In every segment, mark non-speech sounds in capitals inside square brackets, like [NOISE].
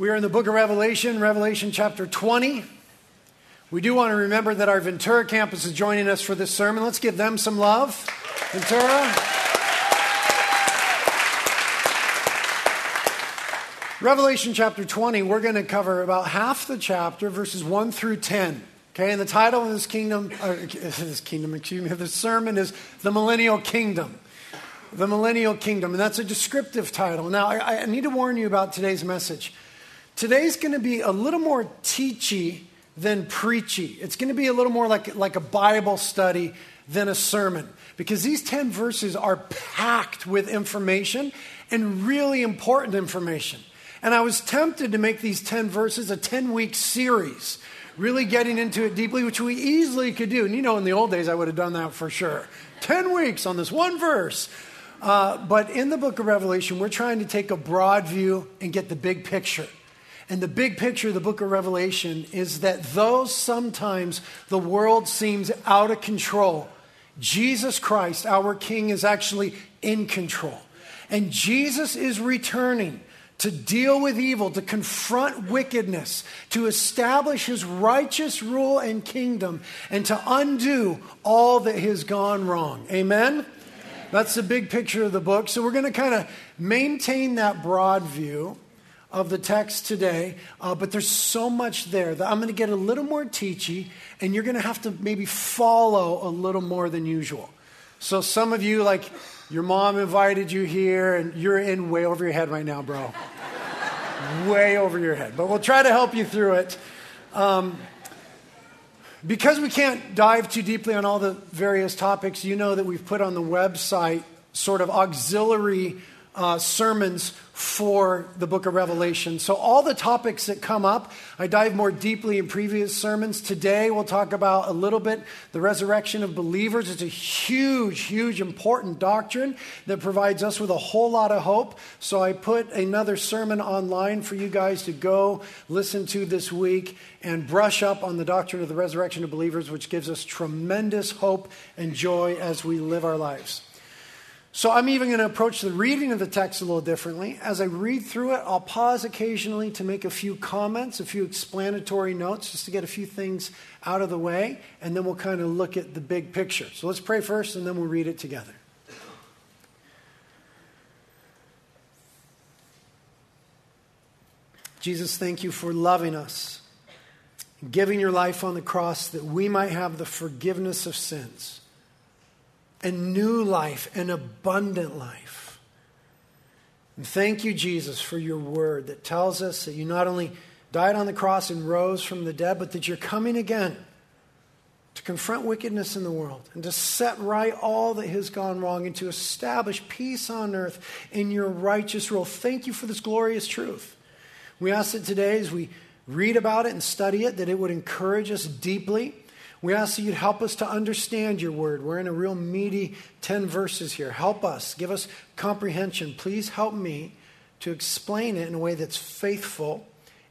We are in the book of Revelation, Revelation chapter 20. We do want to remember that our Ventura campus is joining us for this sermon. Let's give them some love. Ventura. Revelation chapter 20, we're going to cover about half the chapter, verses 1 through 10. Okay, and the title of this kingdom, [LAUGHS] this kingdom, excuse me, this sermon is The Millennial Kingdom the millennial kingdom, and that's a descriptive title. Now, I, I, need to warn you about today's message. Today's going to be a little more teachy than preachy. It's going to be a little more like, like a Bible study than a sermon because these 10 verses are packed with information and really important information. And I was tempted to make these 10 verses a 10 week series, really getting into it deeply, which we easily could do. And you know, in the old days, I would have done that for sure. 10 weeks on this one verse. Uh, but in the book of Revelation, we're trying to take a broad view and get the big picture. And the big picture of the book of Revelation is that though sometimes the world seems out of control, Jesus Christ, our King, is actually in control. And Jesus is returning to deal with evil, to confront wickedness, to establish his righteous rule and kingdom, and to undo all that has gone wrong. Amen? That's the big picture of the book. So we're going to kind of maintain that broad view of the text today, uh, but there's so much there that I'm going to get a little more teachy, and you're going to have to maybe follow a little more than usual. So some of you, like your mom invited you here, and you're in way over your head right now, bro. way over your head. But we'll try to help you through it. Um, because we can't dive too deeply on all the various topics, you know that we've put on the website sort of auxiliary uh, sermons for the book of Revelation. So, all the topics that come up, I dive more deeply in previous sermons. Today, we'll talk about a little bit the resurrection of believers. It's a huge, huge, important doctrine that provides us with a whole lot of hope. So, I put another sermon online for you guys to go listen to this week and brush up on the doctrine of the resurrection of believers, which gives us tremendous hope and joy as we live our lives. So I'm even going to approach the reading of the text a little differently. As I read through it, I'll pause occasionally to make a few comments, a few explanatory notes, just to get a few things out of the way, and then we'll kind of look at the big picture. So let's pray first, and then we'll read it together. Jesus, thank you for loving us, giving your life on the cross that we might have the forgiveness of sins and new life, an abundant life. And thank you, Jesus, for your word that tells us that you not only died on the cross and rose from the dead, but that you're coming again to confront wickedness in the world and to set right all that has gone wrong and to establish peace on earth in your righteous rule. Thank you for this glorious truth. We ask that today, as we read about it and study it, that it would encourage us deeply we ask that you'd help us to understand your word. We're in a real meaty 10 verses here. Help us, give us comprehension. Please help me to explain it in a way that's faithful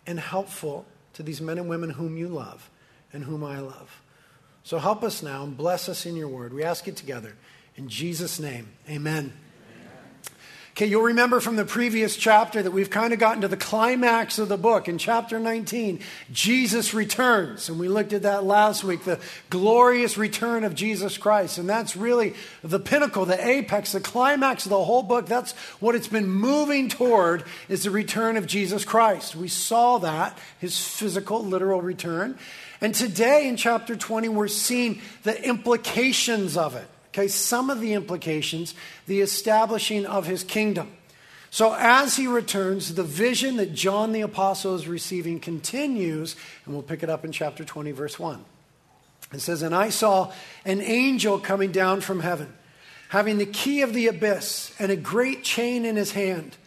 and helpful to these men and women whom you love and whom I love. So help us now and bless us in your word. We ask it together. In Jesus' name, amen. Okay, you'll remember from the previous chapter that we've kind of gotten to the climax of the book. In chapter 19, Jesus returns. And we looked at that last week, the glorious return of Jesus Christ. And that's really the pinnacle, the apex, the climax of the whole book. That's what it's been moving toward is the return of Jesus Christ. We saw that, his physical, literal return. And today in chapter 20, we're seeing the implications of it. Okay, some of the implications, the establishing of his kingdom. So, as he returns, the vision that John the Apostle is receiving continues, and we'll pick it up in chapter 20, verse 1. It says, And I saw an angel coming down from heaven, having the key of the abyss and a great chain in his hand.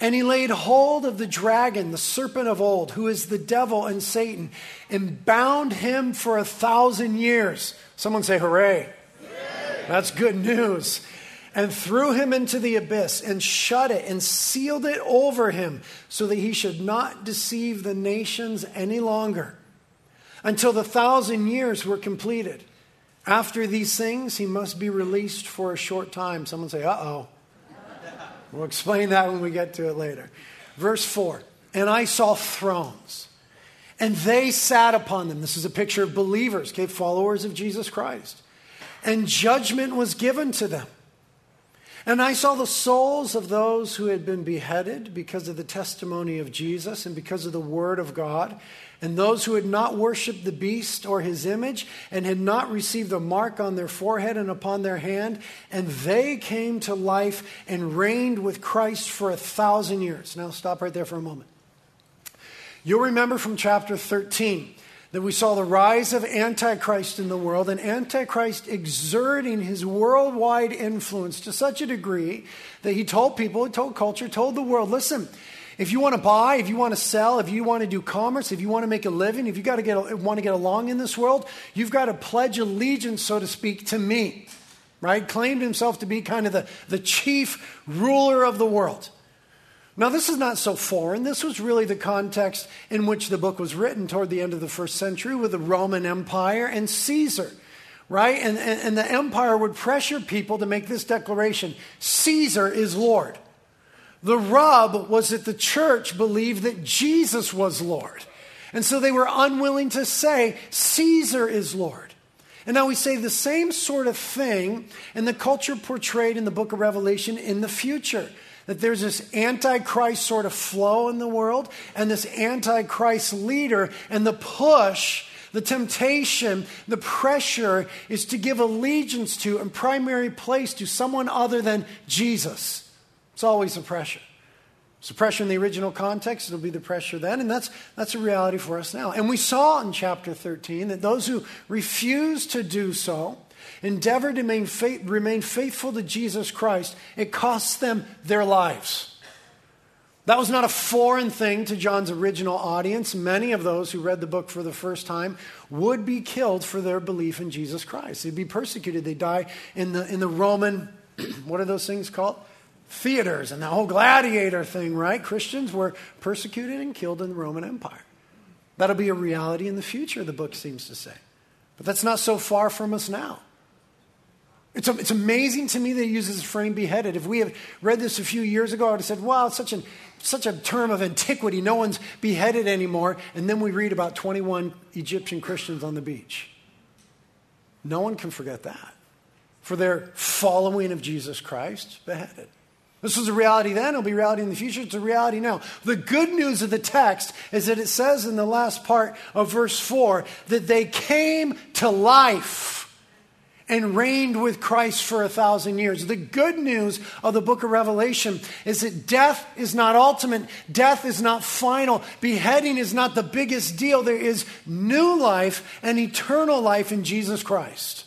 And he laid hold of the dragon, the serpent of old, who is the devil and Satan, and bound him for a thousand years. Someone say, Hooray! That's good news. And threw him into the abyss and shut it and sealed it over him so that he should not deceive the nations any longer until the thousand years were completed. After these things, he must be released for a short time. Someone say, uh oh. We'll explain that when we get to it later. Verse 4 and I saw thrones, and they sat upon them. This is a picture of believers, okay, followers of Jesus Christ. And judgment was given to them. And I saw the souls of those who had been beheaded because of the testimony of Jesus and because of the word of God, and those who had not worshiped the beast or his image and had not received a mark on their forehead and upon their hand, and they came to life and reigned with Christ for a thousand years. Now, stop right there for a moment. You'll remember from chapter 13 that we saw the rise of Antichrist in the world, and Antichrist exerting his worldwide influence to such a degree that he told people, he told culture, told the world, listen, if you want to buy, if you want to sell, if you want to do commerce, if you want to make a living, if you got to get want to get along in this world, you've got to pledge allegiance, so to speak, to me. Right? Claimed himself to be kind of the, the chief ruler of the world. Now, this is not so foreign. This was really the context in which the book was written toward the end of the first century with the Roman Empire and Caesar, right? And, and, and, the empire would pressure people to make this declaration Caesar is Lord. The rub was that the church believed that Jesus was Lord. And so they were unwilling to say, Caesar is Lord. And now we say the same sort of thing in the culture portrayed in the book of Revelation in the future that there's this antichrist sort of flow in the world and this antichrist leader and the push the temptation the pressure is to give allegiance to and primary place to someone other than jesus. It's always a pressure. It's the pressure in the original context. It'll be the pressure then and that's that's a reality for us now. And we saw in chapter 13 that those who refuse to do so endeavor to remain, faith, remain faithful to Jesus Christ, it costs them their lives. That was not a foreign thing to John's original audience. Many of those who read the book for the first time would be killed for their belief in Jesus Christ. They'd be persecuted. They'd die in the, in the Roman, [CLEARS THROAT] what are those things called? Theaters and the whole gladiator thing, right? Christians were persecuted and killed in the Roman Empire. That'll be a reality in the future, the book seems to say. But that's not so far from us now. It's, it's amazing to me that he uses the frame beheaded. If we had read this a few years ago, I would have said, wow, it's such, an, such a term of antiquity. No one's beheaded anymore. And then we read about 21 Egyptian Christians on the beach. No one can forget that. For their following of Jesus Christ, beheaded. This was a reality then, it'll be reality in the future, it's a reality now. The good news of the text is that it says in the last part of verse 4 that they came to life and reigned with Christ for a thousand years. The good news of the book of Revelation is that death is not ultimate, death is not final, beheading is not the biggest deal. There is new life and eternal life in Jesus Christ.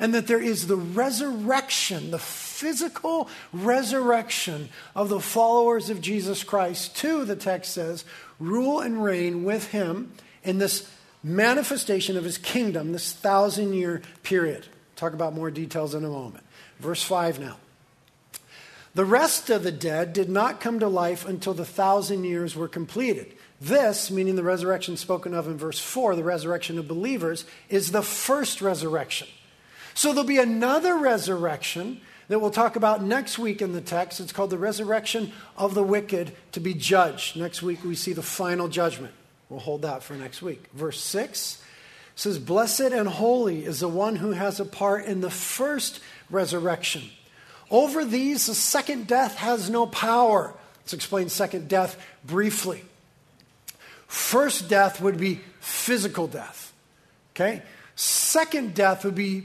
And that there is the resurrection, the physical resurrection of the followers of Jesus Christ to, the text says, rule and reign with him in this manifestation of his kingdom, this thousand year period. Talk about more details in a moment. Verse 5 now. The rest of the dead did not come to life until the thousand years were completed. This, meaning the resurrection spoken of in verse 4, the resurrection of believers, is the first resurrection. So there'll be another resurrection that we'll talk about next week in the text. It's called the resurrection of the wicked to be judged. Next week we see the final judgment. We'll hold that for next week. Verse 6 says, Blessed and holy is the one who has a part in the first resurrection. Over these, the second death has no power. Let's explain second death briefly. First death would be physical death. Okay? Second death would be,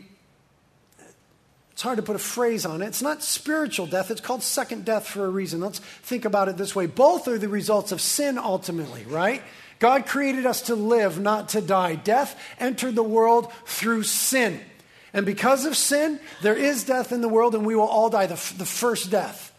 it's hard to put a phrase on it. It's not spiritual death, it's called second death for a reason. Let's think about it this way. Both are the results of sin ultimately, right? God created us to live, not to die. Death entered the world through sin. And because of sin, there is death in the world, and we will all die the, the first death.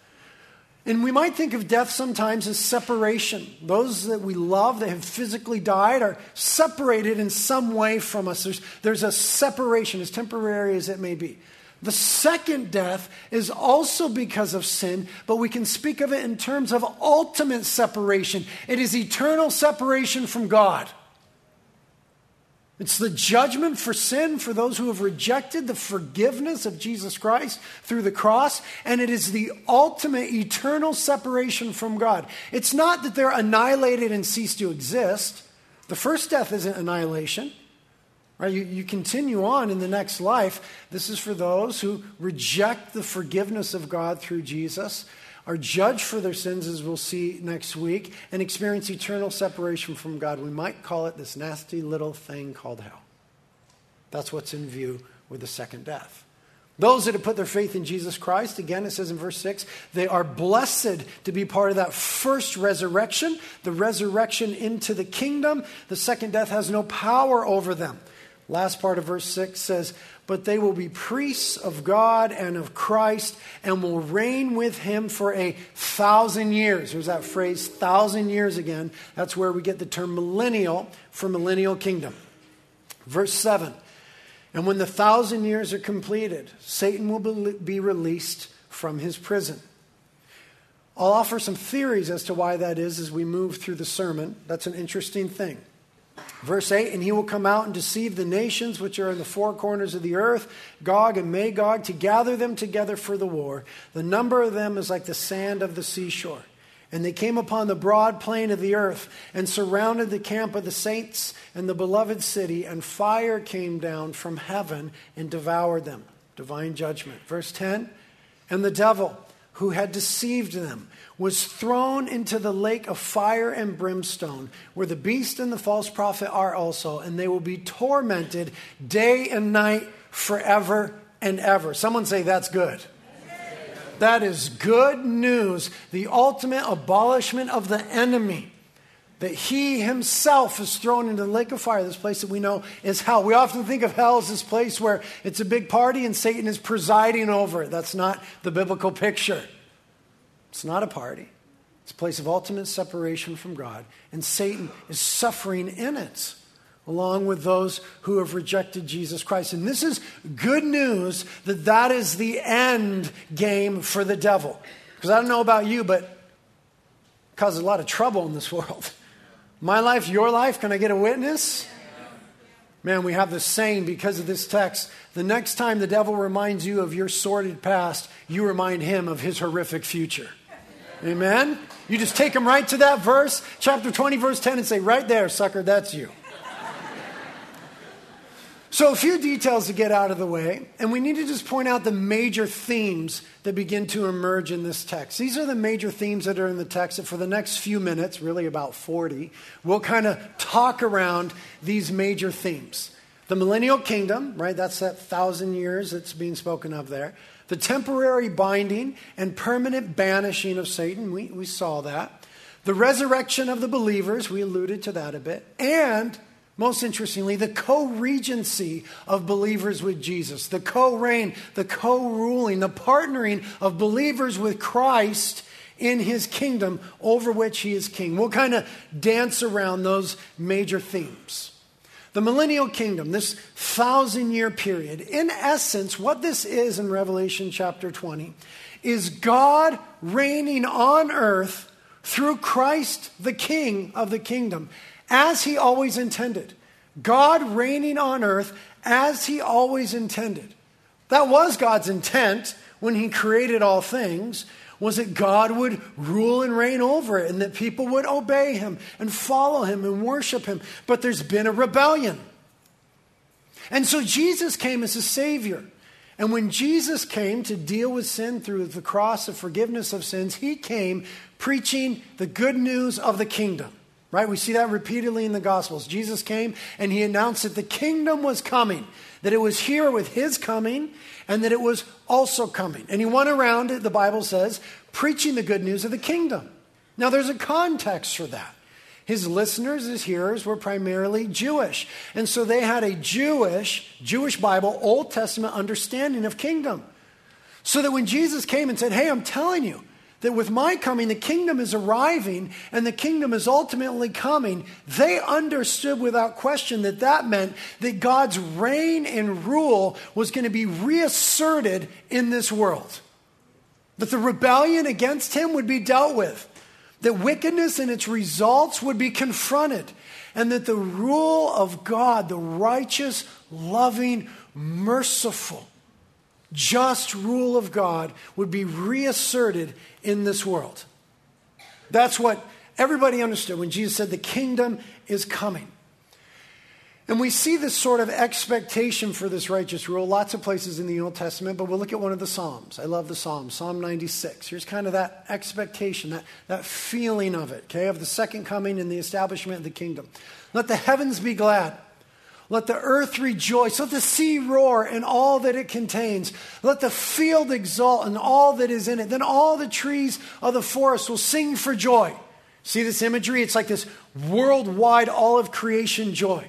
And we might think of death sometimes as separation. Those that we love that have physically died are separated in some way from us. There's, there's a separation, as temporary as it may be. The second death is also because of sin, but we can speak of it in terms of ultimate separation. It is eternal separation from God. It's the judgment for sin for those who have rejected the forgiveness of Jesus Christ through the cross, and it is the ultimate eternal separation from God. It's not that they're annihilated and cease to exist. The first death isn't annihilation. Right? You, you continue on in the next life. This is for those who reject the forgiveness of God through Jesus, are judged for their sins, as we'll see next week, and experience eternal separation from God. We might call it this nasty little thing called hell. That's what's in view with the second death. Those that have put their faith in Jesus Christ, again, it says in verse 6, they are blessed to be part of that first resurrection, the resurrection into the kingdom. The second death has no power over them. Last part of verse 6 says, But they will be priests of God and of Christ and will reign with him for a thousand years. There's that phrase, thousand years again. That's where we get the term millennial for millennial kingdom. Verse 7 And when the thousand years are completed, Satan will be released from his prison. I'll offer some theories as to why that is as we move through the sermon. That's an interesting thing. Verse 8, and he will come out and deceive the nations which are in the four corners of the earth, Gog and Magog, to gather them together for the war. The number of them is like the sand of the seashore. And they came upon the broad plain of the earth and surrounded the camp of the saints and the beloved city, and fire came down from heaven and devoured them. Divine judgment. Verse 10, and the devil who had deceived them was thrown into the lake of fire and brimstone, where the beast and the false prophet are also, and they will be tormented day and night forever and ever. Someone say, That's good. That is good news. The ultimate abolishment of the enemy. That he himself is thrown into the lake of fire, this place that we know is hell. We often think of hell as this place where it's a big party and Satan is presiding over it. That's not the biblical picture. It's not a party, it's a place of ultimate separation from God. And Satan is suffering in it, along with those who have rejected Jesus Christ. And this is good news that that is the end game for the devil. Because I don't know about you, but it causes a lot of trouble in this world. My life, your life, can I get a witness? Man, we have this saying because of this text. The next time the devil reminds you of your sordid past, you remind him of his horrific future. Amen? You just take them right to that verse, chapter 20, verse 10, and say, right there, sucker, that's you. So, a few details to get out of the way, and we need to just point out the major themes that begin to emerge in this text. These are the major themes that are in the text that for the next few minutes, really about 40, we'll kind of talk around these major themes. The millennial kingdom, right? That's that thousand years that's being spoken of there the temporary binding and permanent banishing of Satan. We, we saw that. The resurrection of the believers. We alluded to that a bit. And, most interestingly, the co regency of believers with Jesus, the co reign, the co ruling, the partnering of believers with Christ in his kingdom over which he is king. We'll kind of dance around those major themes. The millennial kingdom, this thousand year period, in essence, what this is in Revelation chapter 20 is God reigning on earth through Christ, the King of the kingdom, as he always intended. God reigning on earth as he always intended. That was God's intent when he created all things was that God would rule and reign over it and that people would obey him and follow him and worship him. But there's been a rebellion. And so Jesus came as a savior. And when Jesus came to deal with sin through the cross of forgiveness of sins, he came preaching the good news of the kingdom. Right? We see that repeatedly in the Gospels. Jesus came and he announced that the kingdom was coming, that it was here with his coming, and that it was also coming. And he went around, the Bible says, preaching the good news of the kingdom. Now, there's a context for that. His listeners, his hearers, were primarily Jewish. And so they had a Jewish, Jewish Bible, Old Testament understanding of kingdom. So that when Jesus came and said, Hey, I'm telling you, that with my coming, the kingdom is arriving and the kingdom is ultimately coming, they understood without question that that meant that God's reign and rule was going to be reasserted in this world. That the rebellion against him would be dealt with. that wickedness and its results would be confronted, and that the rule of God, the righteous, loving, merciful, just rule of God, would be reasserted in this world. That's what everybody understood when Jesus said, The kingdom is coming. And we see this sort of expectation for this righteous rule lots of places in the Old Testament, but we'll look at one of the Psalms. I love the Psalms, Psalm 96. Here's kind of that expectation, that, that feeling of it, okay, of the second coming and the establishment of the kingdom. Let the heavens be glad. Let the earth rejoice. Let the sea roar and all that it contains. Let the field exult and all that is in it. Then all the trees of the forest will sing for joy. See this imagery? It's like this worldwide, all of creation joy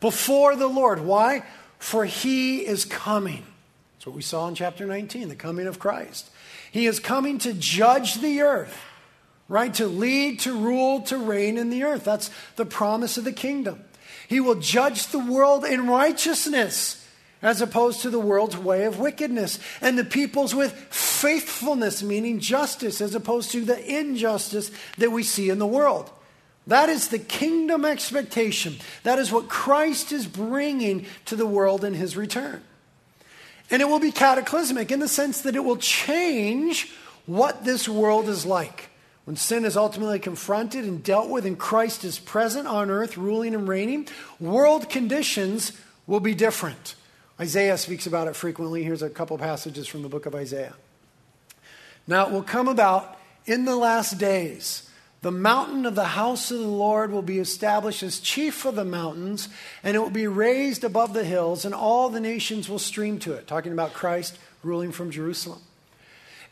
before the Lord. Why? For he is coming. That's what we saw in chapter 19, the coming of Christ. He is coming to judge the earth, right? To lead, to rule, to reign in the earth. That's the promise of the kingdom. He will judge the world in righteousness as opposed to the world's way of wickedness, and the peoples with faithfulness, meaning justice, as opposed to the injustice that we see in the world. That is the kingdom expectation. That is what Christ is bringing to the world in his return. And it will be cataclysmic in the sense that it will change what this world is like. When sin is ultimately confronted and dealt with and Christ is present on earth, ruling and reigning, world conditions will be different. Isaiah speaks about it frequently. Here's a couple passages from the book of Isaiah. Now, it will come about in the last days the mountain of the house of the Lord will be established as chief of the mountains, and it will be raised above the hills, and all the nations will stream to it. Talking about Christ ruling from Jerusalem.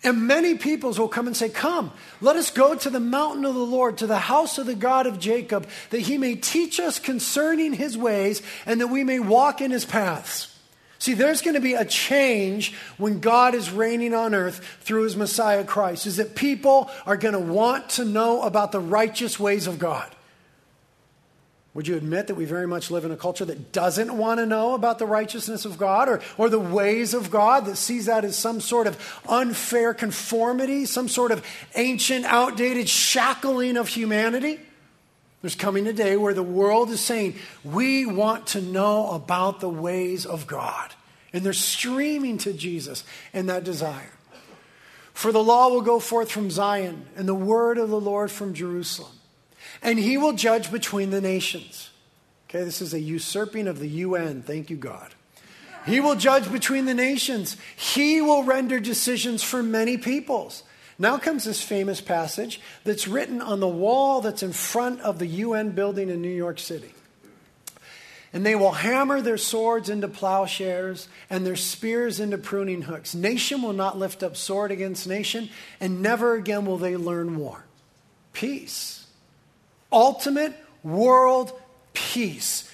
And many peoples will come and say, Come, let us go to the mountain of the Lord, to the house of the God of Jacob, that he may teach us concerning his ways, and that we may walk in his paths. See, there's going to be a change when God is reigning on earth through his Messiah Christ, is that people are going to want to know about the righteous ways of God. Would you admit that we very much live in a culture that doesn't want to know about the righteousness of God or, or the ways of God, that sees that as some sort of unfair conformity, some sort of ancient, outdated shackling of humanity? There's coming a day where the world is saying, We want to know about the ways of God. And they're streaming to Jesus in that desire. For the law will go forth from Zion, and the word of the Lord from Jerusalem. And he will judge between the nations. Okay, this is a usurping of the UN. Thank you, God. He will judge between the nations. He will render decisions for many peoples. Now comes this famous passage that's written on the wall that's in front of the UN building in New York City. And they will hammer their swords into plowshares and their spears into pruning hooks. Nation will not lift up sword against nation, and never again will they learn war. Peace. Ultimate world peace.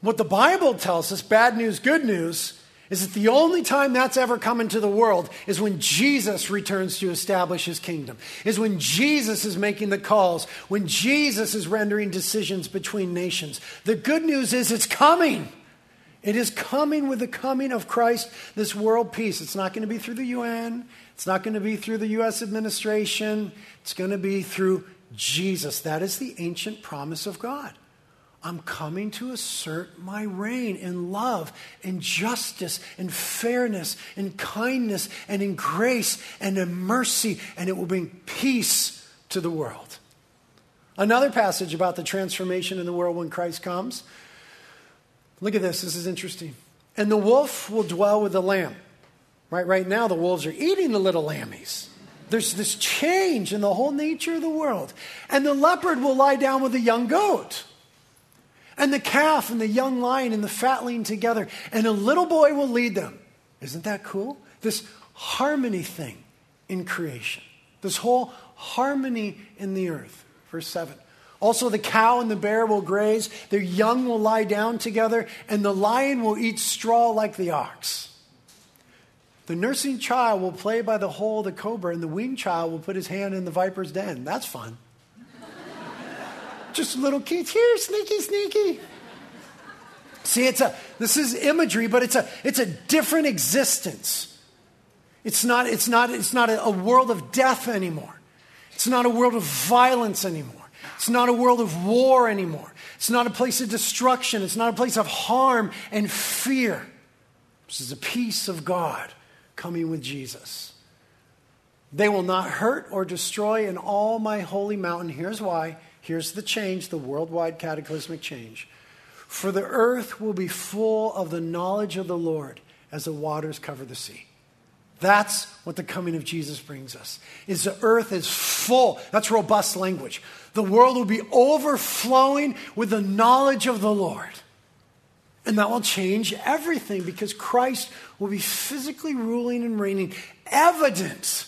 What the Bible tells us, bad news, good news, is that the only time that's ever come into the world is when Jesus returns to establish his kingdom, is when Jesus is making the calls, when Jesus is rendering decisions between nations. The good news is it's coming. It is coming with the coming of Christ, this world peace. It's not going to be through the UN, it's not going to be through the U.S. administration, it's going to be through Jesus. That is the ancient promise of God. I'm coming to assert my reign in love, in justice, in fairness, in kindness, and in grace, and in mercy, and it will bring peace to the world. Another passage about the transformation in the world when Christ comes. Look at this, this is interesting. And the wolf will dwell with the lamb. Right, right now, the wolves are eating the little lammies. There's this change in the whole nature of the world. And the leopard will lie down with the young goat and the calf and the young lion and the fatling together, and a little boy will lead them. Isn't that cool? This harmony thing in creation, this whole harmony in the earth. Verse 7. Also, the cow and the bear will graze, their young will lie down together, and the lion will eat straw like the ox. The nursing child will play by the hole of the cobra, and the weaned child will put his hand in the viper's den. That's fun just little kids. Here, sneaky, sneaky. See, it's a this is imagery, but it's a it's a different existence. It's not, it's not, it's not a, a world of death anymore. It's not a world of violence anymore. It's not a world of war anymore. It's not a place of destruction. It's not a place of harm and fear. This is a peace of God coming with Jesus. They will not hurt or destroy in all my holy mountain. Here's why. Here's the change, the worldwide cataclysmic change. For the earth will be full of the knowledge of the Lord as the waters cover the sea. That's what the coming of Jesus brings us. Is the earth is full. That's robust language. The world will be overflowing with the knowledge of the Lord. And that will change everything because Christ will be physically ruling and reigning, evident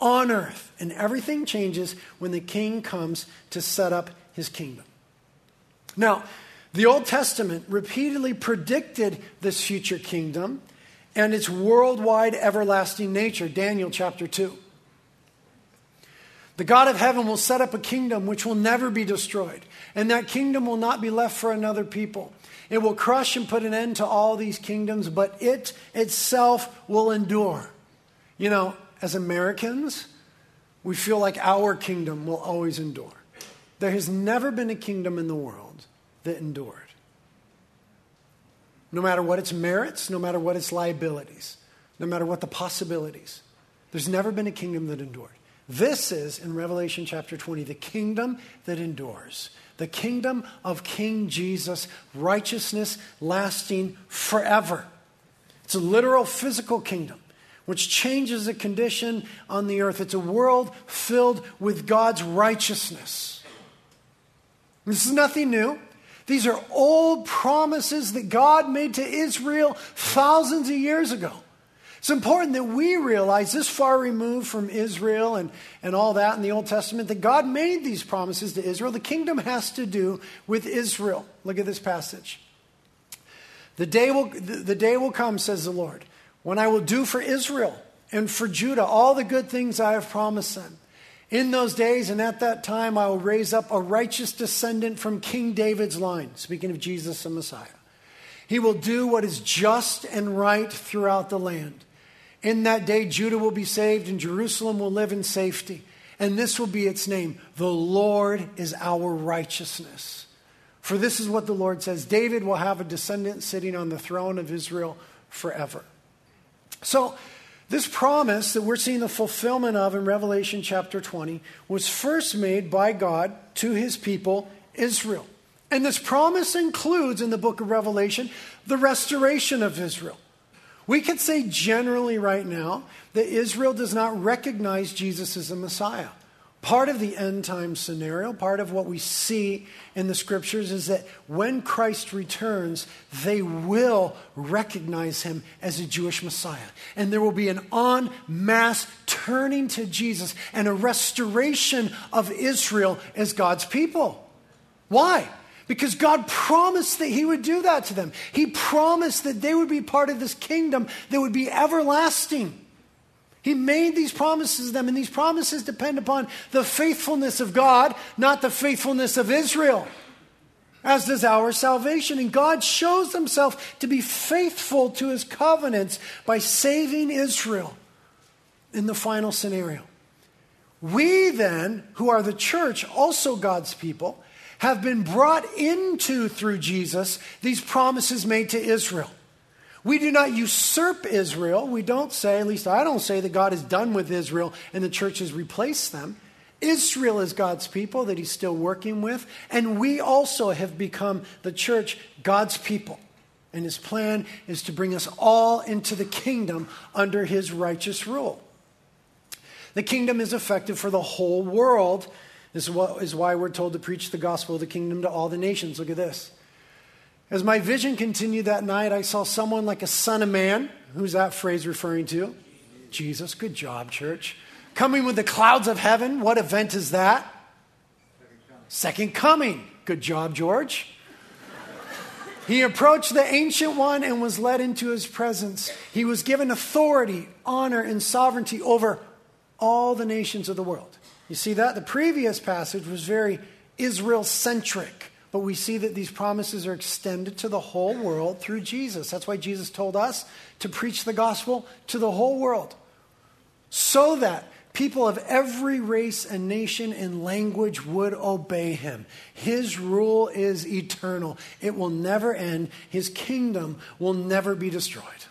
on earth. And everything changes when the king comes to set up his kingdom. Now, the Old Testament repeatedly predicted this future kingdom and its worldwide everlasting nature. Daniel chapter 2. The God of heaven will set up a kingdom which will never be destroyed, and that kingdom will not be left for another people. It will crush and put an end to all these kingdoms, but it itself will endure. You know, as Americans, we feel like our kingdom will always endure. There has never been a kingdom in the world that endured no matter what its merits, no matter what its liabilities, no matter what the possibilities. There's never been a kingdom that endured. This is, in Revelation chapter 20, the kingdom that endures. The kingdom of King Jesus, righteousness lasting forever. It's a literal physical kingdom which changes the condition on the earth. It's a world filled with God's righteousness. This is nothing new. These are old promises that God made to Israel thousands of years ago. It's important that we realize this far removed from Israel and, and all that in the Old Testament that God made these promises to Israel. The kingdom has to do with Israel. Look at this passage. The day will, the day will come, says the Lord, when I will do for Israel and for Judah all the good things I have promised them. In those days and at that time, I will raise up a righteous descendant from King David's line, speaking of Jesus the Messiah. He will do what is just and right throughout the land. In that day, Judah will be saved and Jerusalem will live in safety. And this will be its name The Lord is our righteousness. For this is what the Lord says David will have a descendant sitting on the throne of Israel forever. So, this promise that we're seeing the fulfillment of in Revelation chapter 20 was first made by God to his people, Israel. And this promise includes in the book of Revelation the restoration of Israel. We could say generally right now that Israel does not recognize Jesus as the Messiah. Part of the end time scenario, part of what we see in the scriptures is that when Christ returns, they will recognize him as a Jewish Messiah. And there will be an en masse turning to Jesus and a restoration of Israel as God's people. Why? Because God promised that He would do that to them. He promised that they would be part of this kingdom that would be everlasting. He made these promises to them, and these promises depend upon the faithfulness of God, not the faithfulness of Israel, as does our salvation. And God shows himself to be faithful to his covenants by saving Israel in the final scenario. We then, who are the church, also God's people, have been brought into through Jesus these promises made to Israel. We do not usurp Israel. We don't say, at least I don't say, that God is done with Israel and the church has replaced them. Israel is God's people that he's still working with, and we also have become the church God's people. And his plan is to bring us all into the kingdom under his righteous rule. The kingdom is effective for the whole world. This is, why we're told to preach the gospel of the kingdom to all the nations. Look at this. As my vision continued that night, I saw someone like a son of man. Who's that phrase referring to? Jesus. Good job, church. Coming with the clouds of heaven. What event is that? Second coming. Good job, George. He approached the ancient one and was led into his presence. He was given authority, honor, and sovereignty over all the nations of the world. You see that? The previous passage was very Israel centric. But we see that these promises are extended to the whole world through Jesus. That's why Jesus told us to preach the gospel to the whole world. So that People of every race and nation and language would obey him. His rule is eternal, it will never end. His kingdom will never be destroyed.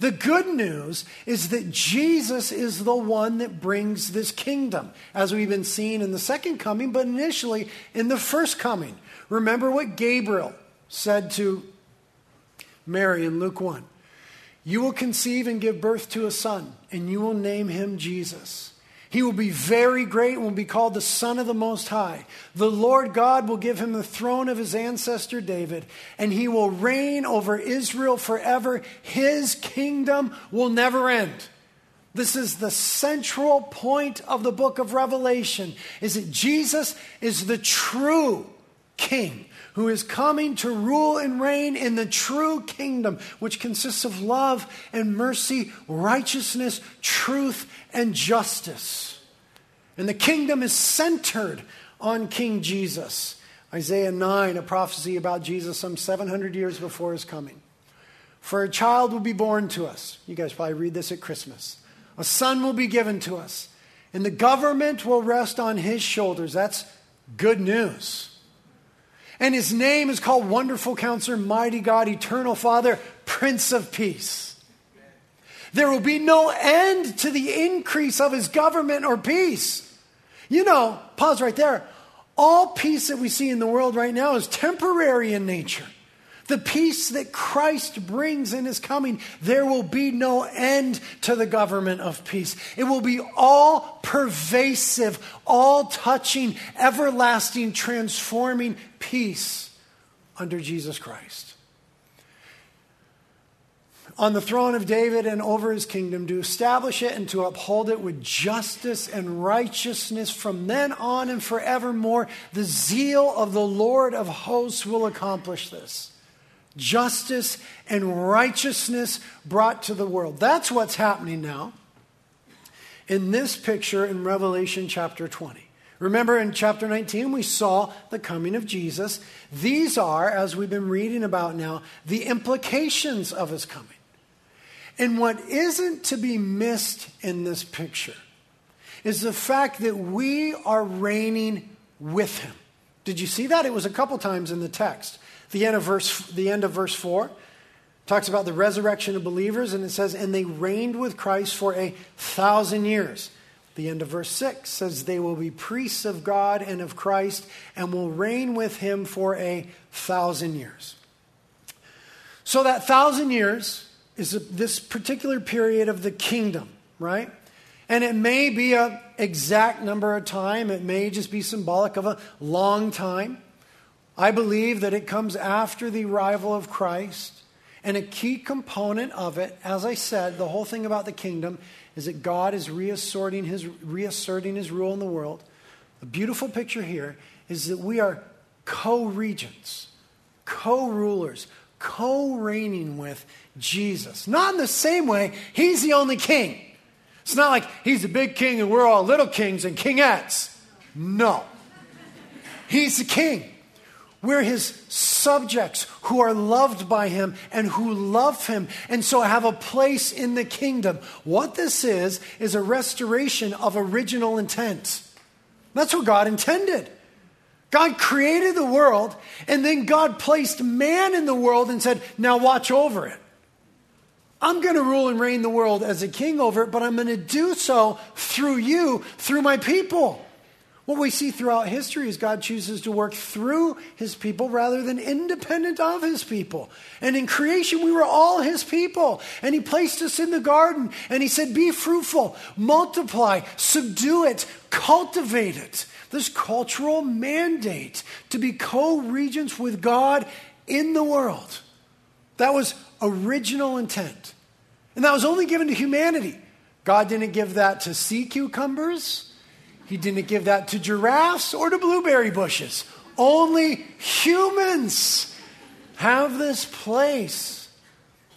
The good news is that Jesus is the one that brings this kingdom, as we've been seeing in the second coming, but initially in the first coming. Remember what Gabriel said to Mary in Luke 1 You will conceive and give birth to a son, and you will name him Jesus. He will be very great and will be called the Son of the Most High. The Lord God will give him the throne of his ancestor David, and he will reign over Israel forever. His kingdom will never end. This is the central point of the book of Revelation is that Jesus is the true king who is coming to rule and reign in the true kingdom, which consists of love and mercy, righteousness, truth, and justice. And the kingdom is centered on King Jesus. Isaiah 9, a prophecy about Jesus some 700 years before his coming. For a child will be born to us. You guys probably read this at Christmas. A son will be given to us, and the government will rest on his shoulders. That's good news. And his name is called Wonderful Counselor, Mighty God, Eternal Father, Prince of Peace. There will be no end to the increase of his government or peace. You know, pause right there. All peace that we see in the world right now is temporary in nature. The peace that Christ brings in his coming, there will be no end to the government of peace. It will be all pervasive, all touching, everlasting, transforming peace under Jesus Christ. On the throne of David and over his kingdom, to establish it and to uphold it with justice and righteousness from then on and forevermore. The zeal of the Lord of hosts will accomplish this justice and righteousness brought to the world. That's what's happening now in this picture in Revelation chapter 20. Remember in chapter 19, we saw the coming of Jesus. These are, as we've been reading about now, the implications of his coming. And what isn't to be missed in this picture is the fact that we are reigning with him. Did you see that? It was a couple times in the text. The end of verse, the end of verse 4 talks about the resurrection of believers, and it says, And they reigned with Christ for a thousand years. The end of verse 6 says, They will be priests of God and of Christ and will reign with him for a thousand years. So, that thousand years is this particular period of the kingdom, right? And it may be an exact number of time, it may just be symbolic of a long time. I believe that it comes after the arrival of Christ. And a key component of it, as I said, the whole thing about the kingdom is that God is reasserting his, reasserting his rule in the world. The beautiful picture here is that we are co regents, co rulers, co reigning with Jesus. Not in the same way, he's the only king. It's not like he's the big king and we're all little kings and kingettes. No. He's the king. We're his subjects who are loved by him and who love him and so have a place in the kingdom. What this is, is a restoration of original intent. That's what God intended. God created the world and then God placed man in the world and said, Now watch over it. I'm going to rule and reign the world as a king over it, but I'm going to do so through you, through my people. What we see throughout history is God chooses to work through his people rather than independent of his people. And in creation, we were all his people. And he placed us in the garden and he said, Be fruitful, multiply, subdue it, cultivate it. This cultural mandate to be co regents with God in the world. That was original intent. And that was only given to humanity. God didn't give that to sea cucumbers. He didn't give that to giraffes or to blueberry bushes. Only humans have this place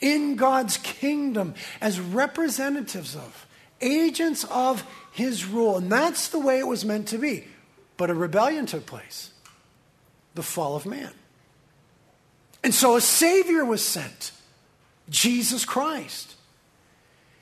in God's kingdom as representatives of, agents of his rule. And that's the way it was meant to be. But a rebellion took place the fall of man. And so a Savior was sent, Jesus Christ.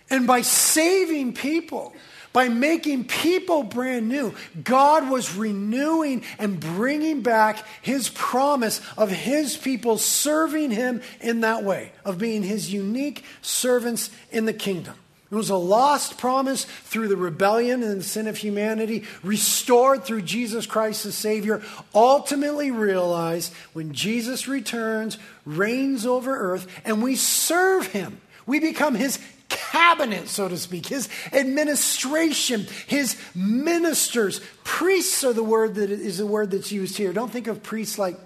And by saving people, by making people brand new, God was renewing and bringing back his promise of his people serving him in that way, of being his unique servants in the kingdom. It was a lost promise through the rebellion and the sin of humanity, restored through Jesus Christ as Savior, ultimately realized when Jesus returns, reigns over earth, and we serve Him. We become His cabinet, so to speak, His administration, His ministers. Priests are the word that is the word that's used here. Don't think of priests like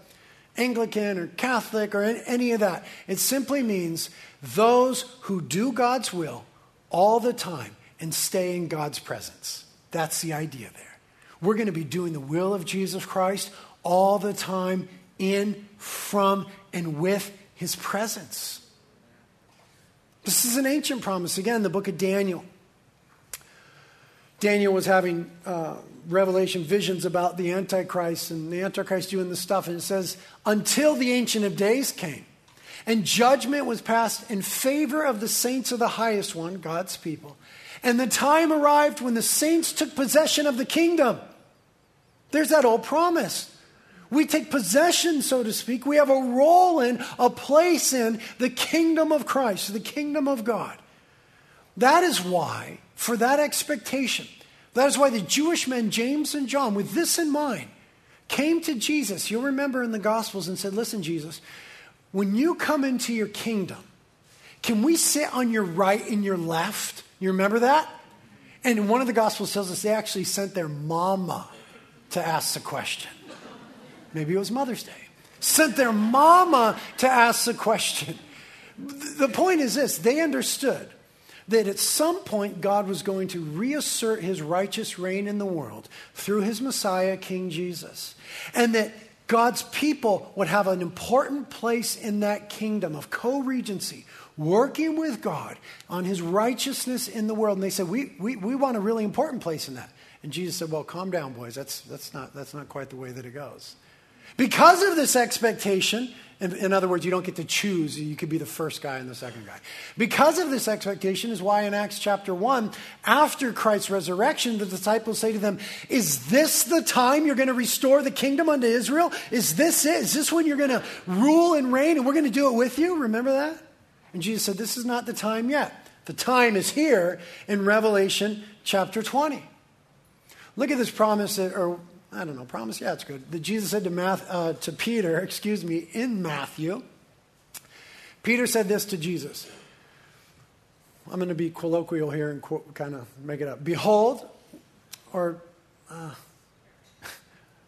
Anglican or Catholic or any of that. It simply means those who do God's will all the time and stay in God's presence. That's the idea there. We're going to be doing the will of Jesus Christ all the time in, from, and with his presence. This is an ancient promise. Again, the book of Daniel. Daniel was having uh, revelation visions about the Antichrist and the Antichrist doing this stuff. And it says, until the Ancient of Days came and judgment was passed in favor of the saints of the highest one, God's people. And the time arrived when the saints took possession of the kingdom. There's that old promise. We take possession, so to speak. We have a role in, a place in the kingdom of Christ, the kingdom of God. That is why, for that expectation, that is why the Jewish men, James and John, with this in mind, came to Jesus. You'll remember in the Gospels and said, Listen, Jesus, when you come into your kingdom, can we sit on your right and your left? You remember that? And one of the Gospels tells us they actually sent their mama to ask the question. Maybe it was Mother's Day. Sent their mama to ask the question. The point is this they understood that at some point God was going to reassert his righteous reign in the world through his Messiah, King Jesus. And that God's people would have an important place in that kingdom of co regency, working with God on his righteousness in the world. And they said, we, we, we want a really important place in that. And Jesus said, Well, calm down, boys. That's, that's, not, that's not quite the way that it goes. Because of this expectation, in, in, other words, you don't get to choose. You could be the first guy and the second guy. Because of this expectation, is why in Acts chapter 1, after Christ's resurrection, the disciples say to them, Is this the time you're going to restore the kingdom unto Israel? Is this it? Is this when you're going to rule and reign and we're going to do it with you? Remember that? And Jesus said, This is not the time yet. The time is here in Revelation chapter 20. Look at this promise, or I don't know, promise? Yeah, it's good. That Jesus said to, Math, uh, to Peter, excuse me, in Matthew. Peter said this to Jesus. I'm going to be colloquial here and kind of make it up. Behold, or uh,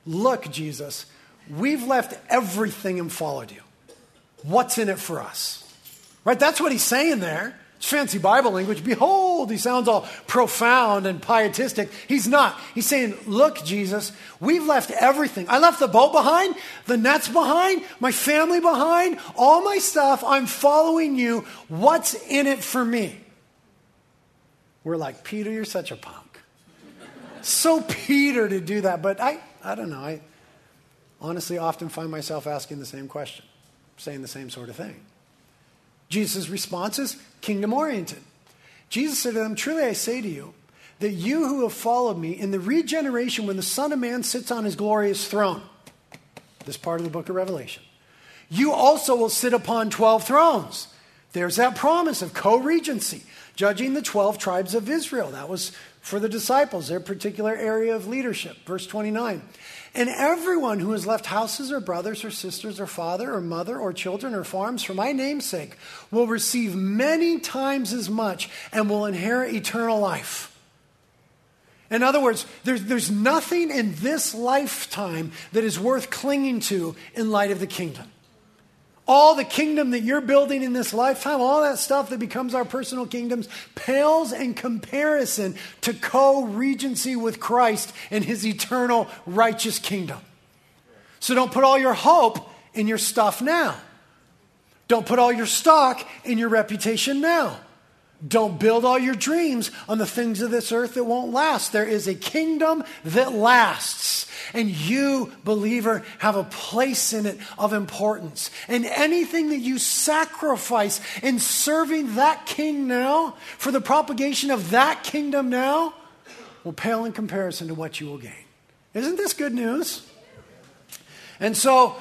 look, Jesus, we've left everything and followed you. What's in it for us? Right? That's what he's saying there. It's fancy Bible language. Behold, he sounds all profound and pietistic. He's not. He's saying, Look, Jesus, we've left everything. I left the boat behind, the nets behind, my family behind, all my stuff. I'm following you. What's in it for me? We're like, Peter, you're such a punk. so Peter to do that. But I, I don't know. I honestly often find myself asking the same question, saying the same sort of thing. Jesus' response is kingdom oriented. Jesus said to them, Truly I say to you, that you who have followed me in the regeneration when the Son of Man sits on his glorious throne, this part of the book of Revelation, you also will sit upon 12 thrones. There's that promise of co regency, judging the 12 tribes of Israel. That was for the disciples, their particular area of leadership. Verse 29. And everyone who has left houses or brothers or sisters or father or mother or children or farms for my name's sake will receive many times as much and will inherit eternal life. In other words, there's, there's nothing in this lifetime that is worth clinging to in light of the kingdom all the kingdom that you're building in this lifetime, all that stuff that becomes our personal kingdoms, pales in comparison to co regency with Christ and his eternal righteous kingdom. So don't put all your hope in your stuff now. Don't put all your stock in your reputation now. Don't build all your dreams on the things of this earth that won't last. There is a kingdom that lasts. And you, believer, have a place in it of importance. And anything that you sacrifice in serving that king now, for the propagation of that kingdom now, will pale in comparison to what you will gain. Isn't this good news? And so,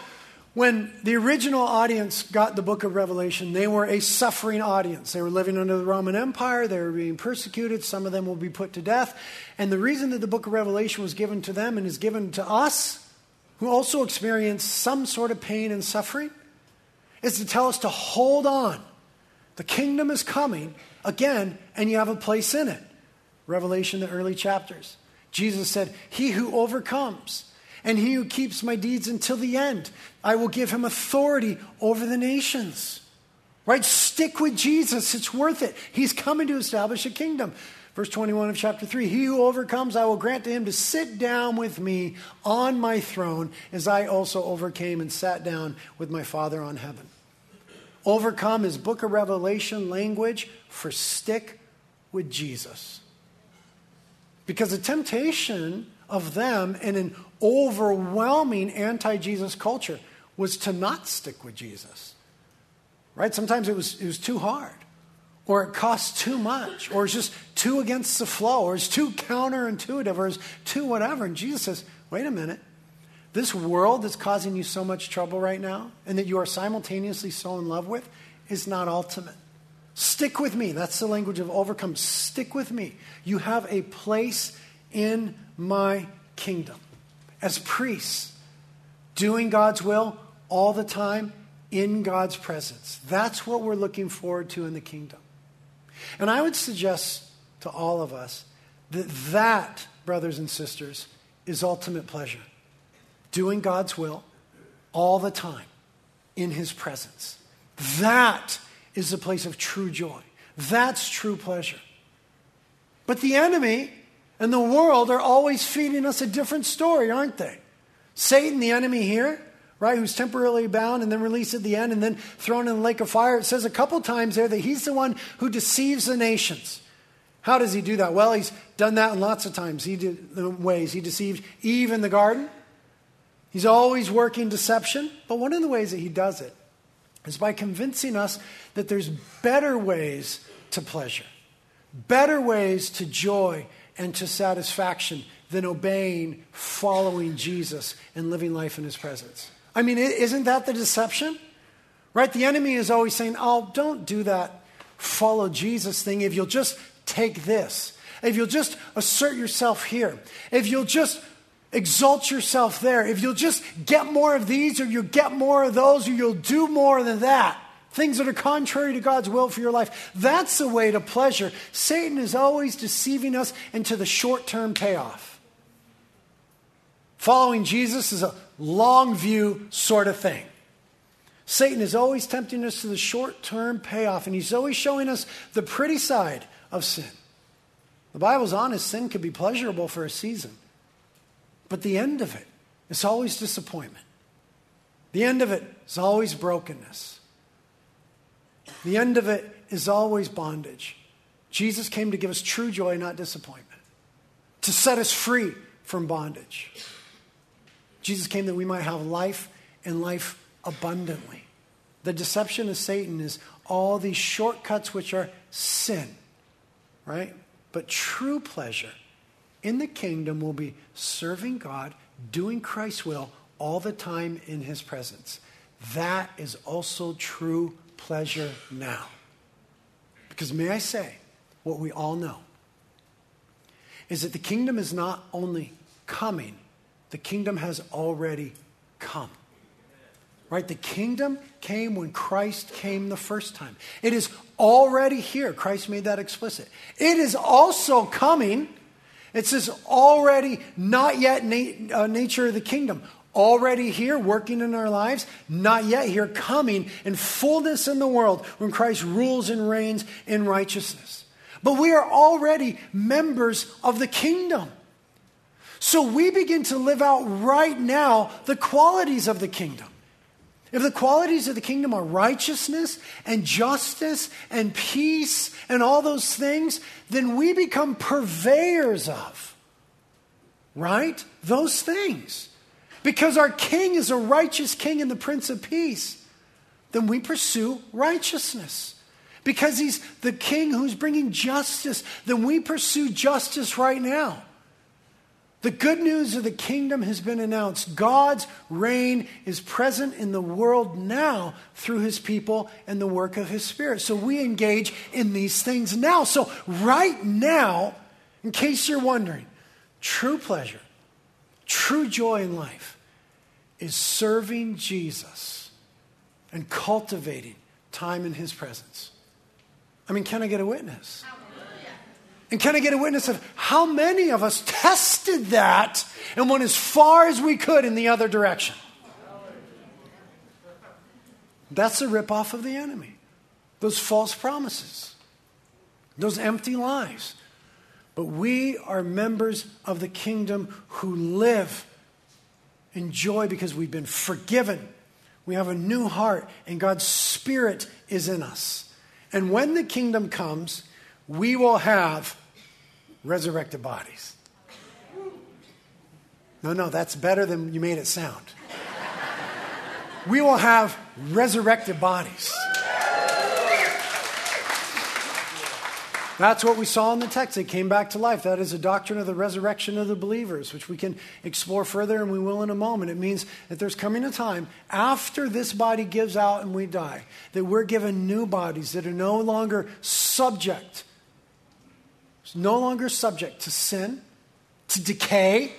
when the original audience got the book of Revelation, they were a suffering audience. They were living under the Roman Empire, they were being persecuted, some of them will be put to death. And the reason that the book of Revelation was given to them and is given to us, who also experience some sort of pain and suffering, is to tell us to hold on. The kingdom is coming again, and you have a place in it. Revelation, the early chapters. Jesus said, He who overcomes and he who keeps my deeds until the end, I will give him authority over the nations. Right? Stick with Jesus. It's worth it. He's coming to establish a kingdom. Verse 21 of chapter 3 He who overcomes, I will grant to him to sit down with me on my throne, as I also overcame and sat down with my Father on heaven. Overcome is book of Revelation language for stick with Jesus. Because the temptation of them in an overwhelming anti Jesus culture was to not stick with Jesus. Right? Sometimes it was, it was too hard, or it cost too much, or it's just too against the flow, or it's too counterintuitive, or it's too whatever. And Jesus says, wait a minute. This world that's causing you so much trouble right now, and that you are simultaneously so in love with, is not ultimate. Stick with me. That's the language of overcome. Stick with me. You have a place in my kingdom as priests, doing God's will all the time in God's presence. That's what we're looking forward to in the kingdom. And I would suggest to all of us that that, brothers and sisters, is ultimate pleasure. Doing God's will all the time in His presence. That is the place of true joy. That's true pleasure. But the enemy and the world are always feeding us a different story, aren't they? Satan, the enemy here, right, who's temporarily bound and then released at the end and then thrown in the lake of fire. It says a couple times there that he's the one who deceives the nations. How does he do that? Well, he's done that in lots of times. He did the ways he deceived Eve in the garden. He's always working deception, but one of the ways that he does it is by convincing us that there's better ways to pleasure, better ways to joy and to satisfaction than obeying, following Jesus, and living life in his presence. I mean, isn't that the deception? Right? The enemy is always saying, oh, don't do that follow Jesus thing if you'll just take this. If you'll just assert yourself here. If you'll just exalt yourself there. If you'll just get more of these or you'll get more of those or you'll do more than that things that are contrary to God's will for your life. That's the way to pleasure. Satan is always deceiving us into the short term payoff. Following Jesus is a long view sort of thing. Satan is always tempting us to the short term payoff, and he's always showing us the pretty side of sin. The Bible's honest, sin can be pleasurable for a season, but the end of it is always disappointment. The end of it is always brokenness. The end of it is always bondage. Jesus came to give us true joy, not disappointment, to set us free from bondage. Jesus came that we might have life and life abundantly. The deception of Satan is all these shortcuts which are sin, right? But true pleasure in the kingdom will be serving God, doing Christ's will all the time in his presence. That is also true pleasure now. Because may I say, what we all know is that the kingdom is not only coming, the kingdom has already come. Right? The kingdom came when Christ came the first time. It is already here. Christ made that explicit. It is also coming. It says already not yet uh, nature of the kingdom already here, working in our lives, not yet here, coming in fullness in the world when Christ rules and reigns in righteousness. But we are already members of the kingdom. So we begin to live out right now the qualities of the kingdom. If the qualities of the kingdom are righteousness and justice and peace and all those things, then we become purveyors of, right? Those things because our king is a righteous king and the prince of peace, then we pursue righteousness. Because he's the king who's bringing justice, then we pursue justice right now. The good news of the kingdom has been announced. God's reign is present in the world now through his people and the work of his spirit. So we engage in these things now. So, right now, in case you're wondering, true pleasure, true joy in life is serving Jesus and cultivating time in his presence. I mean, can I get a witness? And can I get a witness of how many of us tested that and went as far as we could in the other direction? That's a ripoff of the enemy. Those false promises, those empty lies. But we are members of the kingdom who live in joy because we've been forgiven. We have a new heart, and God's Spirit is in us. And when the kingdom comes, we will have resurrected bodies. No, no, that's better than you made it sound. We will have resurrected bodies. That's what we saw in the text. It came back to life. That is a doctrine of the resurrection of the believers, which we can explore further, and we will in a moment. It means that there's coming a time after this body gives out and we die that we're given new bodies that are no longer subject no longer subject to sin, to decay,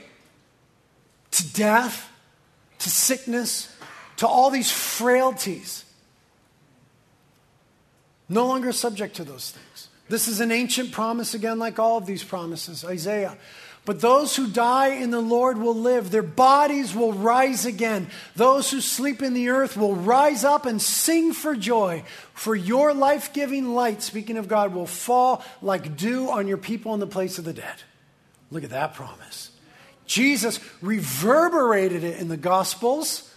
to death, to sickness, to all these frailties. No longer subject to those things. This is an ancient promise, again, like all of these promises. Isaiah but those who die in the Lord will live. Their bodies will rise again. Those who sleep in the earth will rise up and sing for joy. For your life giving light, speaking of God, will fall like dew on your people in the place of the dead. Look at that promise. Jesus reverberated it in the Gospels.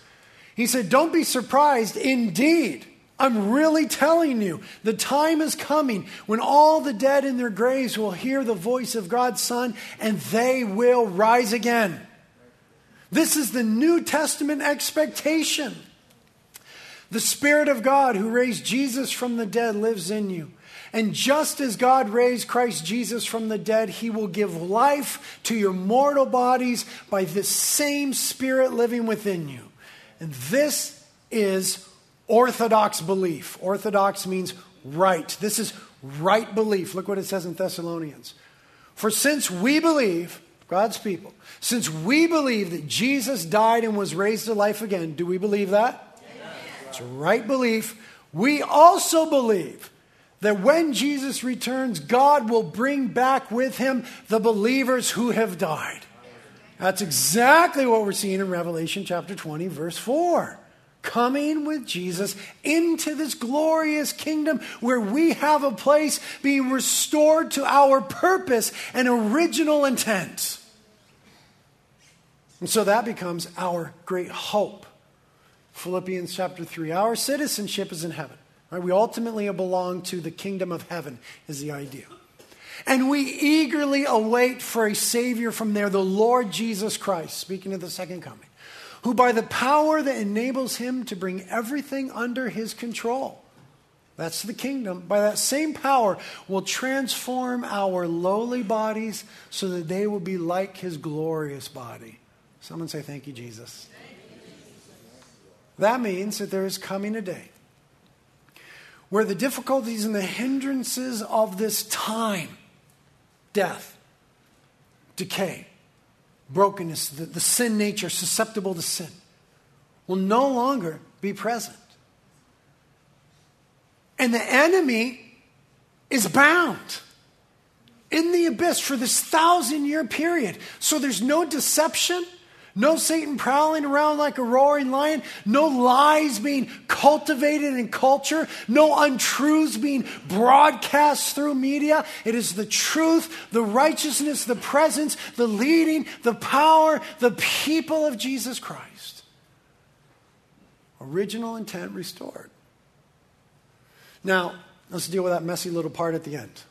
He said, Don't be surprised. Indeed, I'm really telling you, the time is coming when all the dead in their graves will hear the voice of God's Son and they will rise again. This is the New Testament expectation. The Spirit of God who raised Jesus from the dead lives in you. And just as God raised Christ Jesus from the dead, he will give life to your mortal bodies by this same Spirit living within you. And this is orthodox belief. Orthodox means right. This is right belief. Look what it says in Thessalonians. For since we believe, God's people, since we believe that Jesus died and was raised to life again, do we believe that? Yes. It's right belief. We also believe that when Jesus returns, God will bring back with him the believers who have died. That's exactly what we're seeing in Revelation chapter 20, verse 4 coming with Jesus into this glorious kingdom where we have a place being restored to our purpose and original intent. And so that becomes our great hope. Philippians chapter 3 Our citizenship is in heaven. Right? We ultimately belong to the kingdom of heaven, is the idea. And we eagerly await for a Savior from there, the Lord Jesus Christ, speaking of the second coming who by the power that enables him to bring everything under his control, that's the kingdom, by that same power will transform our lowly bodies so that they will be like his glorious body. Someone say, Thank you, Jesus. That means that there is coming a day where the difficulties and the hindrances of this time, death, decay, brokenness, the, the sin nature susceptible to sin, will no longer be present. And the enemy is bound in the abyss for this thousand year period. So there's no deception, no Satan prowling around like a roaring lion. No lies being cultivated in culture. No untruths being broadcast through media. It is the truth, the righteousness, the presence, the leading, the power, the people of Jesus Christ. Original intent restored. Now, let's deal with that messy little part at the end.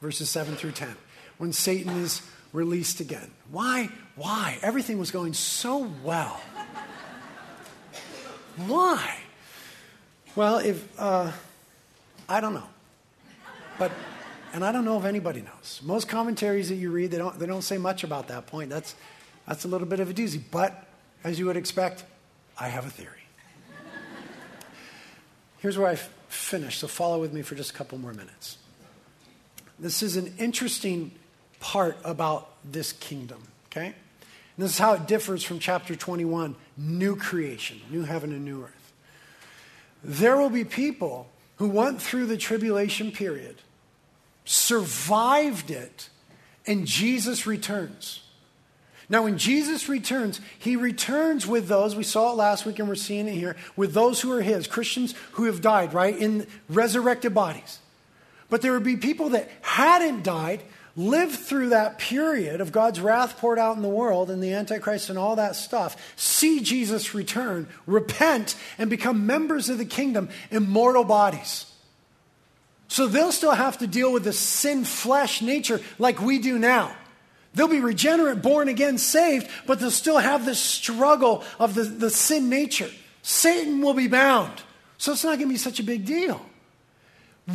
Verses 7 through 10. When Satan is released again. Why? Why? Everything was going so well. Why? Well, if, uh, I don't know. But And I don't know if anybody knows. Most commentaries that you read, they don't, they don't say much about that point. That's, that's a little bit of a doozy. But as you would expect, I have a theory. Here's where I f- finish, so follow with me for just a couple more minutes. This is an interesting part about this kingdom, okay? And this is how it differs from chapter 21 new creation, new heaven and new earth. There will be people who went through the tribulation period, survived it, and Jesus returns. Now, when Jesus returns, he returns with those, we saw it last week and we're seeing it here, with those who are his, Christians who have died, right, in resurrected bodies. But there would be people that hadn't died, lived through that period of God's wrath poured out in the world and the Antichrist and all that stuff, see Jesus return, repent, and become members of the kingdom, immortal bodies. So they'll still have to deal with the sin flesh nature like we do now. They'll be regenerate, born again, saved, but they'll still have this struggle of the, the sin nature. Satan will be bound. So it's not going to be such a big deal.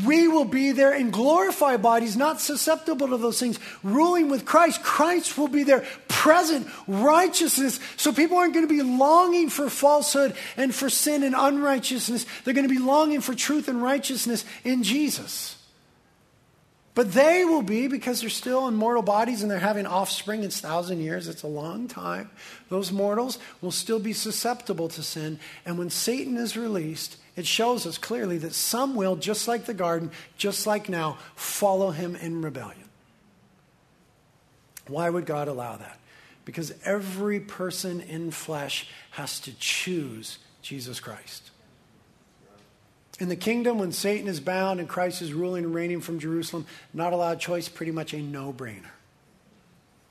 We will be there in glorified bodies, not susceptible to those things, ruling with Christ. Christ will be there, present, righteousness. So people aren't going to be longing for falsehood and for sin and unrighteousness. They're going to be longing for truth and righteousness in Jesus. But they will be, because they're still in mortal bodies and they're having offspring, it's thousand years, it's a long time. Those mortals will still be susceptible to sin. And when Satan is released, it shows us clearly that some will, just like the garden, just like now, follow him in rebellion. Why would God allow that? Because every person in flesh has to choose Jesus Christ. In the kingdom, when Satan is bound and Christ is ruling and reigning from Jerusalem, not allowed choice, pretty much a no brainer.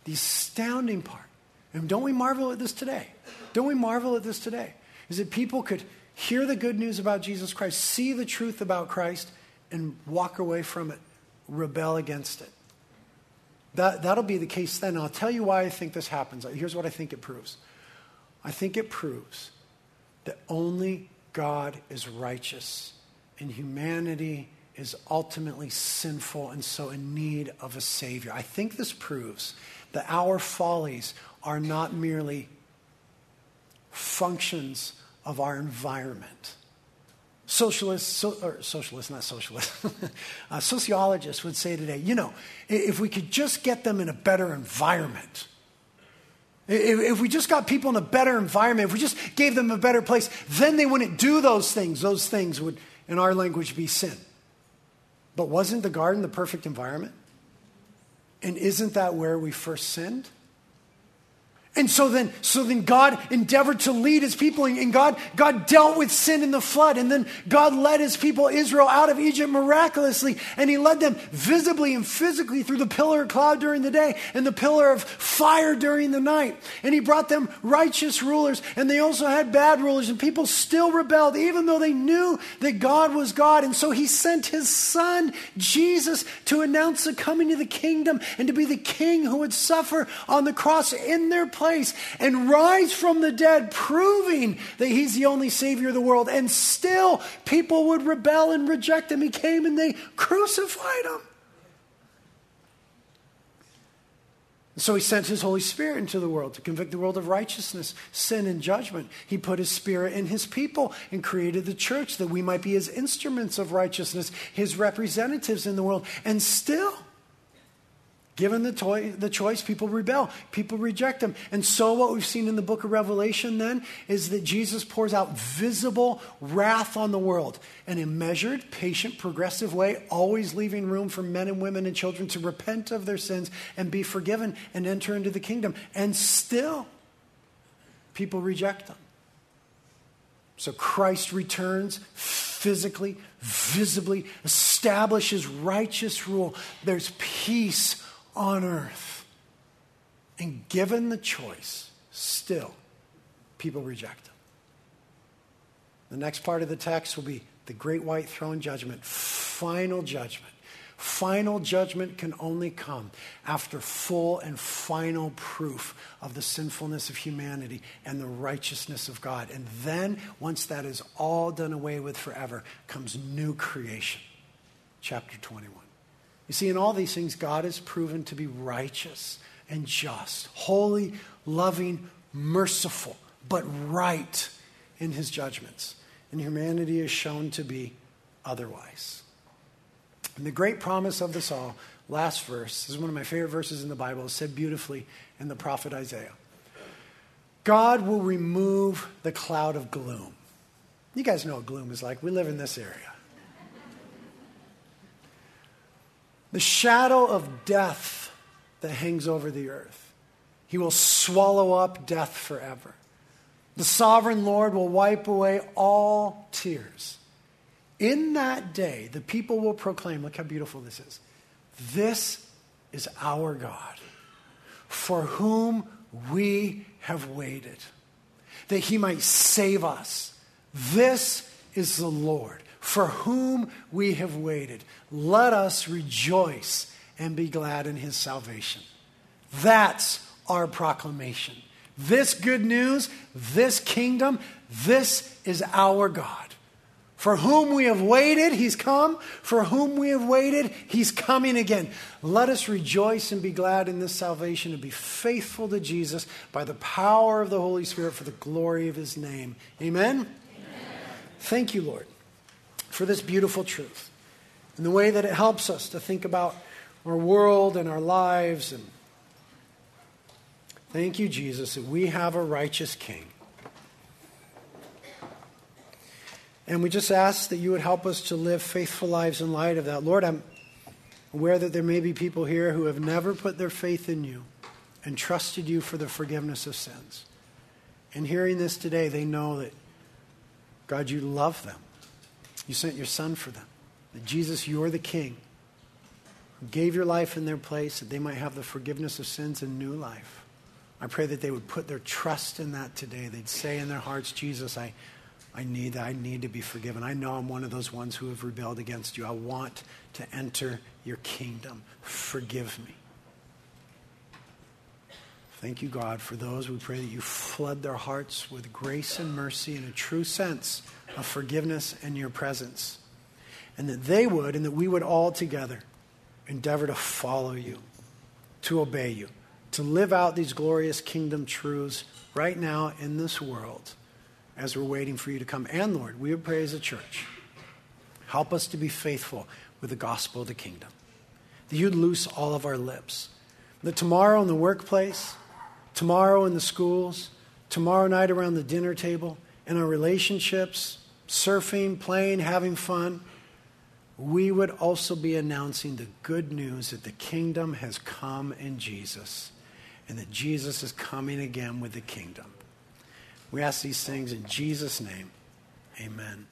The astounding part, and don't we marvel at this today? Don't we marvel at this today? Is that people could hear the good news about Jesus Christ, see the truth about Christ, and walk away from it, rebel against it. That, that'll be the case then. I'll tell you why I think this happens. Here's what I think it proves I think it proves that only God is righteous and humanity is ultimately sinful and so in need of a Savior. I think this proves that our follies are not merely functions of our environment. Socialists, so, or socialists, not socialists, [LAUGHS] uh, sociologists would say today, you know, if we could just get them in a better environment, if, if we just got people in a better environment, if we just gave them a better place, then they wouldn't do those things. Those things would, in our language, be sin. But wasn't the garden the perfect environment? And isn't that where we first sinned? And so then, so then God endeavored to lead his people, and God, God dealt with sin in the flood. And then God led his people, Israel, out of Egypt miraculously. And he led them visibly and physically through the pillar of cloud during the day and the pillar of fire during the night. And he brought them righteous rulers, and they also had bad rulers. And people still rebelled, even though they knew that God was God. And so he sent his son, Jesus, to announce the coming of the kingdom and to be the king who would suffer on the cross in their place place and rise from the dead, proving that he's the only Savior of the world. And still, people would rebel and reject him. He came and they crucified him. So he sent his Holy Spirit into the world to convict the world of righteousness, sin, and judgment. He put his Spirit in his people and created the church that we might be his instruments of righteousness, his representatives in the world. And still, Given the, toy, the choice, people rebel, people reject him. And so, what we've seen in the book of Revelation then is that Jesus pours out visible wrath on the world in a measured, patient, progressive way, always leaving room for men and women and children to repent of their sins and be forgiven and enter into the kingdom. And still, people reject them. So, Christ returns physically, visibly, establishes righteous rule. There's peace on earth. And given the choice, still, people reject him. The next part of the text will be the great white throne judgment, final judgment. Final judgment can only come after full and final proof of the sinfulness of humanity and the righteousness of God. And then, once that is all done away with forever, comes new creation. Chapter 21. You see, in all these things, God is proven to be righteous and just, holy, loving, merciful, but right in his judgments. And humanity is shown to be otherwise. And the great promise of this all, last verse, is one of my favorite verses in the Bible, said beautifully in the prophet Isaiah. God will remove the cloud of gloom. You guys know what gloom is like. We live in this area. The shadow of death that hangs over the earth. He will swallow up death forever. The sovereign Lord will wipe away all tears. In that day, the people will proclaim look how beautiful this is. This is our God, for whom we have waited, that he might save us. This is the Lord, for whom we have waited. Let us rejoice and be glad in his salvation. That's our proclamation. This good news, this kingdom, this is our God. For whom we have waited, he's come. For whom we have waited, he's coming again. Let us rejoice and be glad in this salvation and be faithful to Jesus by the power of the Holy Spirit for the glory of his name. Amen? Amen. Thank you, Lord, for this beautiful truth and the way that it helps us to think about our world and our lives. And thank you, Jesus, that we have a righteous King And we just ask that you would help us to live faithful lives in light of that. Lord, I'm aware that there may be people here who have never put their faith in you and trusted you for the forgiveness of sins. And hearing this today, they know that, God, you love them. You sent your son for them. That Jesus, you're the king who gave your life in their place that they might have the forgiveness of sins and new life. I pray that they would put their trust in that today. They'd say in their hearts, Jesus, I, I need that. I need to be forgiven. I know I'm one of those ones who have rebelled against you. I want to enter your kingdom. Forgive me. Thank you, God, for those. We pray that you flood their hearts with grace and mercy in a true sense of forgiveness and your presence. And that they would, and that we would all together endeavor to follow you, to obey you, to live out these glorious kingdom truths right now in this world as we're waiting for you to come. And Lord, we would pray as a church, help us to be faithful with the gospel of the kingdom. That you'd loose all of our lips. That tomorrow in the workplace, tomorrow in the schools, tomorrow night around the dinner table, in our relationships, surfing, playing, having fun, we would also be announcing the good news that the kingdom has come in Jesus and that Jesus is coming again with the kingdom. We ask these things in Jesus' name. Amen.